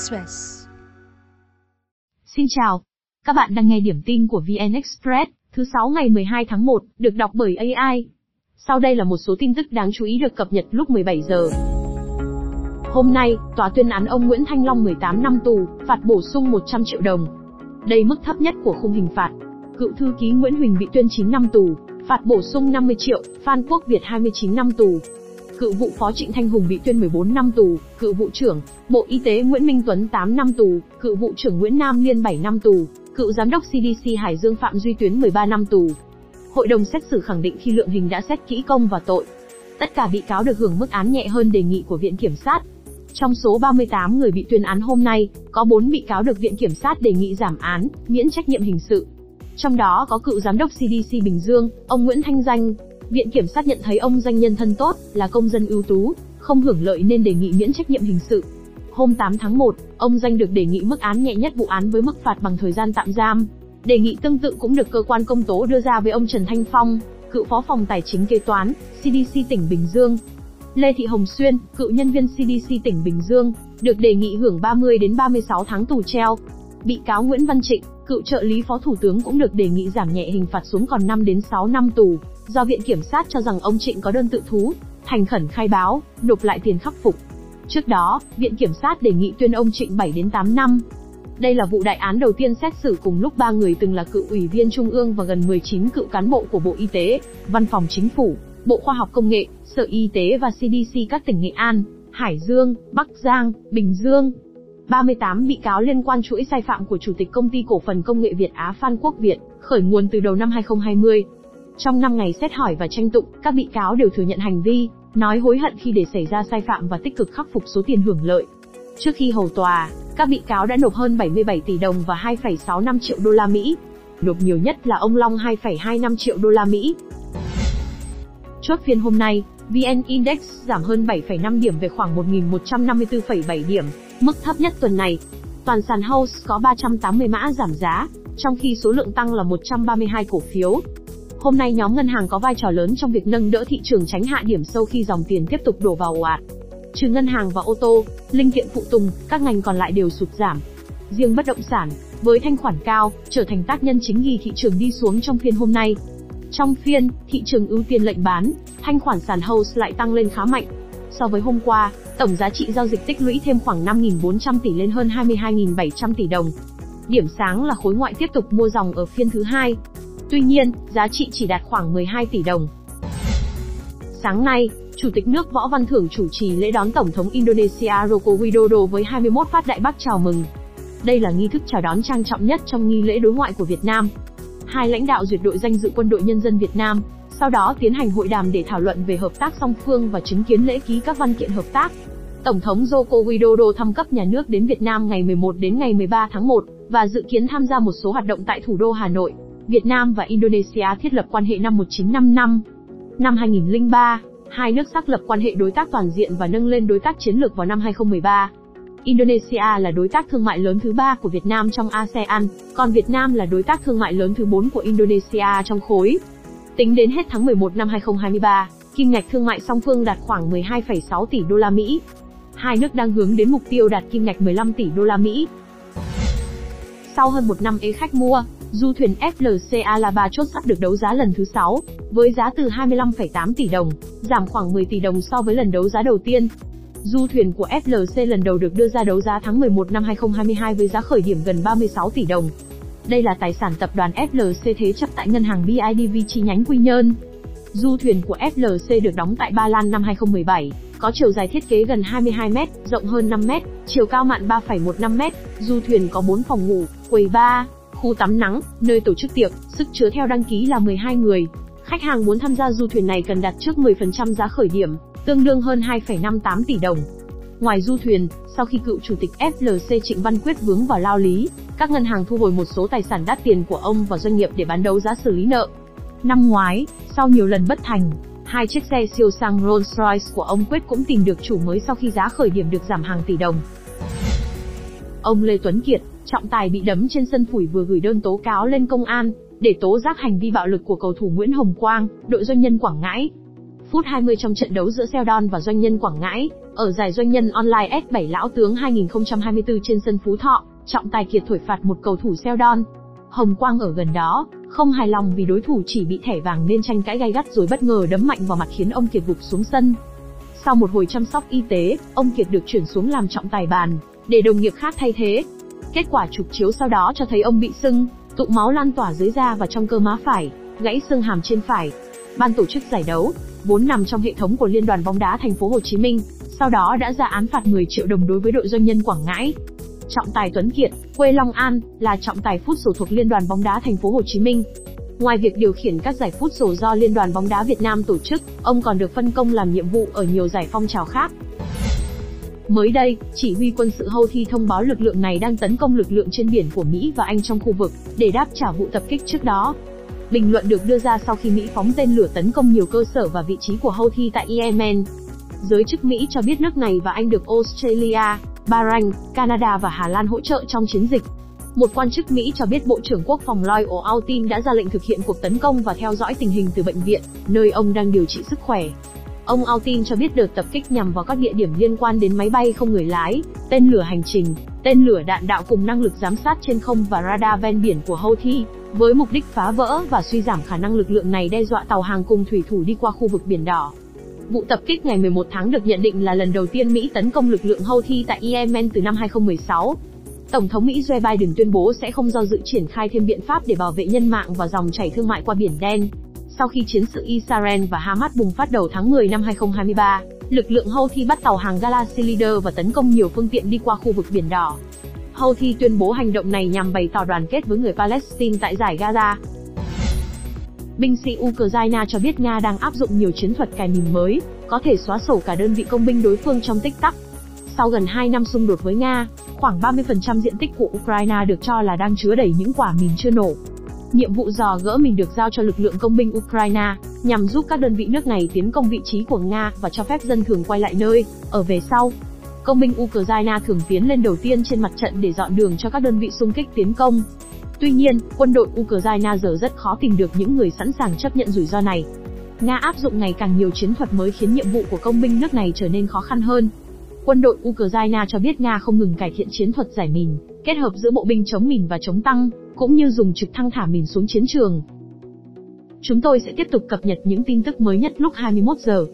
Express. Xin chào. Các bạn đang nghe điểm tin của VN Express, thứ 6 ngày 12 tháng 1, được đọc bởi AI. Sau đây là một số tin tức đáng chú ý được cập nhật lúc 17 giờ. Hôm nay, tòa tuyên án ông Nguyễn Thanh Long 18 năm tù, phạt bổ sung 100 triệu đồng. Đây mức thấp nhất của khung hình phạt. Cựu thư ký Nguyễn Huỳnh bị tuyên 9 năm tù, phạt bổ sung 50 triệu, Phan Quốc Việt 29 năm tù, cựu vụ phó Trịnh Thanh Hùng bị tuyên 14 năm tù, cựu vụ trưởng Bộ Y tế Nguyễn Minh Tuấn 8 năm tù, cựu vụ trưởng Nguyễn Nam Liên 7 năm tù, cựu giám đốc CDC Hải Dương Phạm Duy Tuyến 13 năm tù. Hội đồng xét xử khẳng định khi lượng hình đã xét kỹ công và tội. Tất cả bị cáo được hưởng mức án nhẹ hơn đề nghị của Viện Kiểm sát. Trong số 38 người bị tuyên án hôm nay, có 4 bị cáo được Viện Kiểm sát đề nghị giảm án, miễn trách nhiệm hình sự. Trong đó có cựu giám đốc CDC Bình Dương, ông Nguyễn Thanh Danh, Viện kiểm sát nhận thấy ông danh nhân thân tốt, là công dân ưu tú, không hưởng lợi nên đề nghị miễn trách nhiệm hình sự. Hôm 8 tháng 1, ông danh được đề nghị mức án nhẹ nhất vụ án với mức phạt bằng thời gian tạm giam. Đề nghị tương tự cũng được cơ quan công tố đưa ra với ông Trần Thanh Phong, cựu phó phòng tài chính kế toán, CDC tỉnh Bình Dương. Lê Thị Hồng Xuyên, cựu nhân viên CDC tỉnh Bình Dương, được đề nghị hưởng 30 đến 36 tháng tù treo. Bị cáo Nguyễn Văn Trịnh, cựu trợ lý phó thủ tướng cũng được đề nghị giảm nhẹ hình phạt xuống còn 5 đến 6 năm tù do viện kiểm sát cho rằng ông Trịnh có đơn tự thú, thành khẩn khai báo, nộp lại tiền khắc phục. Trước đó, viện kiểm sát đề nghị tuyên ông Trịnh 7 đến 8 năm. Đây là vụ đại án đầu tiên xét xử cùng lúc ba người từng là cựu ủy viên trung ương và gần 19 cựu cán bộ của Bộ Y tế, Văn phòng Chính phủ, Bộ Khoa học Công nghệ, Sở Y tế và CDC các tỉnh Nghệ An, Hải Dương, Bắc Giang, Bình Dương. 38 bị cáo liên quan chuỗi sai phạm của Chủ tịch Công ty Cổ phần Công nghệ Việt Á Phan Quốc Việt, khởi nguồn từ đầu năm 2020, trong 5 ngày xét hỏi và tranh tụng, các bị cáo đều thừa nhận hành vi, nói hối hận khi để xảy ra sai phạm và tích cực khắc phục số tiền hưởng lợi. Trước khi hầu tòa, các bị cáo đã nộp hơn 77 tỷ đồng và 2,65 triệu đô la Mỹ. Nộp nhiều nhất là ông Long 2,25 triệu đô la Mỹ. Chốt phiên hôm nay, VN Index giảm hơn 7,5 điểm về khoảng 1.154,7 điểm, mức thấp nhất tuần này. Toàn sàn House có 380 mã giảm giá, trong khi số lượng tăng là 132 cổ phiếu. Hôm nay nhóm ngân hàng có vai trò lớn trong việc nâng đỡ thị trường tránh hạ điểm sâu khi dòng tiền tiếp tục đổ vào ồ ạt. Trừ ngân hàng và ô tô, linh kiện phụ tùng, các ngành còn lại đều sụt giảm. Riêng bất động sản, với thanh khoản cao, trở thành tác nhân chính ghi thị trường đi xuống trong phiên hôm nay. Trong phiên, thị trường ưu tiên lệnh bán, thanh khoản sàn House lại tăng lên khá mạnh. So với hôm qua, tổng giá trị giao dịch tích lũy thêm khoảng 5.400 tỷ lên hơn 22.700 tỷ đồng. Điểm sáng là khối ngoại tiếp tục mua dòng ở phiên thứ hai, Tuy nhiên, giá trị chỉ đạt khoảng 12 tỷ đồng. Sáng nay, Chủ tịch nước Võ Văn Thưởng chủ trì lễ đón Tổng thống Indonesia Joko Widodo với 21 phát đại bác chào mừng. Đây là nghi thức chào đón trang trọng nhất trong nghi lễ đối ngoại của Việt Nam. Hai lãnh đạo duyệt đội danh dự quân đội nhân dân Việt Nam, sau đó tiến hành hội đàm để thảo luận về hợp tác song phương và chứng kiến lễ ký các văn kiện hợp tác. Tổng thống Joko Widodo thăm cấp nhà nước đến Việt Nam ngày 11 đến ngày 13 tháng 1 và dự kiến tham gia một số hoạt động tại thủ đô Hà Nội. Việt Nam và Indonesia thiết lập quan hệ năm 1955. Năm 2003, hai nước xác lập quan hệ đối tác toàn diện và nâng lên đối tác chiến lược vào năm 2013. Indonesia là đối tác thương mại lớn thứ ba của Việt Nam trong ASEAN, còn Việt Nam là đối tác thương mại lớn thứ bốn của Indonesia trong khối. Tính đến hết tháng 11 năm 2023, kim ngạch thương mại song phương đạt khoảng 12,6 tỷ đô la Mỹ. Hai nước đang hướng đến mục tiêu đạt kim ngạch 15 tỷ đô la Mỹ. Sau hơn một năm ế khách mua, Du thuyền FLC Alaba chốt sắp được đấu giá lần thứ 6, với giá từ 25,8 tỷ đồng, giảm khoảng 10 tỷ đồng so với lần đấu giá đầu tiên. Du thuyền của FLC lần đầu được đưa ra đấu giá tháng 11 năm 2022 với giá khởi điểm gần 36 tỷ đồng. Đây là tài sản tập đoàn FLC thế chấp tại ngân hàng BIDV chi nhánh Quy Nhơn. Du thuyền của FLC được đóng tại Ba Lan năm 2017, có chiều dài thiết kế gần 22 m, rộng hơn 5 m, chiều cao mặn 3,15 m. Du thuyền có 4 phòng ngủ, quầy bar, khu tắm nắng, nơi tổ chức tiệc, sức chứa theo đăng ký là 12 người. Khách hàng muốn tham gia du thuyền này cần đặt trước 10% giá khởi điểm, tương đương hơn 2,58 tỷ đồng. Ngoài du thuyền, sau khi cựu chủ tịch FLC Trịnh Văn Quyết vướng vào lao lý, các ngân hàng thu hồi một số tài sản đắt tiền của ông và doanh nghiệp để bán đấu giá xử lý nợ. Năm ngoái, sau nhiều lần bất thành, hai chiếc xe siêu sang Rolls-Royce của ông Quyết cũng tìm được chủ mới sau khi giá khởi điểm được giảm hàng tỷ đồng. Ông Lê Tuấn Kiệt, Trọng tài bị đấm trên sân phủi vừa gửi đơn tố cáo lên công an, để tố giác hành vi bạo lực của cầu thủ Nguyễn Hồng Quang, đội doanh nhân Quảng Ngãi. Phút 20 trong trận đấu giữa Seldon và doanh nhân Quảng Ngãi, ở giải doanh nhân online S7 Lão Tướng 2024 trên sân Phú Thọ, trọng tài kiệt thổi phạt một cầu thủ Seldon. Hồng Quang ở gần đó, không hài lòng vì đối thủ chỉ bị thẻ vàng nên tranh cãi gay gắt rồi bất ngờ đấm mạnh vào mặt khiến ông Kiệt gục xuống sân. Sau một hồi chăm sóc y tế, ông Kiệt được chuyển xuống làm trọng tài bàn, để đồng nghiệp khác thay thế. Kết quả chụp chiếu sau đó cho thấy ông bị sưng, tụ máu lan tỏa dưới da và trong cơ má phải, gãy xương hàm trên phải. Ban tổ chức giải đấu, vốn nằm trong hệ thống của Liên đoàn bóng đá thành phố Hồ Chí Minh, sau đó đã ra án phạt 10 triệu đồng đối với đội doanh nhân Quảng Ngãi. Trọng tài Tuấn Kiệt, quê Long An, là trọng tài phút sổ thuộc Liên đoàn bóng đá thành phố Hồ Chí Minh. Ngoài việc điều khiển các giải phút sổ do Liên đoàn bóng đá Việt Nam tổ chức, ông còn được phân công làm nhiệm vụ ở nhiều giải phong trào khác. Mới đây, chỉ huy quân sự Houthi thông báo lực lượng này đang tấn công lực lượng trên biển của Mỹ và Anh trong khu vực, để đáp trả vụ tập kích trước đó. Bình luận được đưa ra sau khi Mỹ phóng tên lửa tấn công nhiều cơ sở và vị trí của Houthi tại Yemen. Giới chức Mỹ cho biết nước này và Anh được Australia, Bahrain, Canada và Hà Lan hỗ trợ trong chiến dịch. Một quan chức Mỹ cho biết Bộ trưởng Quốc phòng Lloyd Austin đã ra lệnh thực hiện cuộc tấn công và theo dõi tình hình từ bệnh viện, nơi ông đang điều trị sức khỏe. Ông Austin cho biết đợt tập kích nhằm vào các địa điểm liên quan đến máy bay không người lái, tên lửa hành trình, tên lửa đạn đạo cùng năng lực giám sát trên không và radar ven biển của Houthi, với mục đích phá vỡ và suy giảm khả năng lực lượng này đe dọa tàu hàng cùng thủy thủ đi qua khu vực biển đỏ. Vụ tập kích ngày 11 tháng được nhận định là lần đầu tiên Mỹ tấn công lực lượng Houthi tại Yemen từ năm 2016. Tổng thống Mỹ Joe Biden tuyên bố sẽ không do dự triển khai thêm biện pháp để bảo vệ nhân mạng và dòng chảy thương mại qua Biển Đen. Sau khi chiến sự Israel và Hamas bùng phát đầu tháng 10 năm 2023, lực lượng Houthi bắt tàu hàng Galaxy Leader và tấn công nhiều phương tiện đi qua khu vực Biển Đỏ. Houthi tuyên bố hành động này nhằm bày tỏ đoàn kết với người Palestine tại giải Gaza. Binh sĩ Ukraine cho biết Nga đang áp dụng nhiều chiến thuật cài mìn mới, có thể xóa sổ cả đơn vị công binh đối phương trong tích tắc. Sau gần 2 năm xung đột với Nga, khoảng 30% diện tích của Ukraine được cho là đang chứa đầy những quả mìn chưa nổ. Nhiệm vụ dò gỡ mình được giao cho lực lượng công binh Ukraine, nhằm giúp các đơn vị nước này tiến công vị trí của Nga và cho phép dân thường quay lại nơi, ở về sau. Công binh Ukraine thường tiến lên đầu tiên trên mặt trận để dọn đường cho các đơn vị xung kích tiến công. Tuy nhiên, quân đội Ukraine giờ rất khó tìm được những người sẵn sàng chấp nhận rủi ro này. Nga áp dụng ngày càng nhiều chiến thuật mới khiến nhiệm vụ của công binh nước này trở nên khó khăn hơn. Quân đội Ukraine cho biết Nga không ngừng cải thiện chiến thuật giải mìn, kết hợp giữa bộ binh chống mìn và chống tăng, cũng như dùng trực thăng thả mìn xuống chiến trường. Chúng tôi sẽ tiếp tục cập nhật những tin tức mới nhất lúc 21 giờ.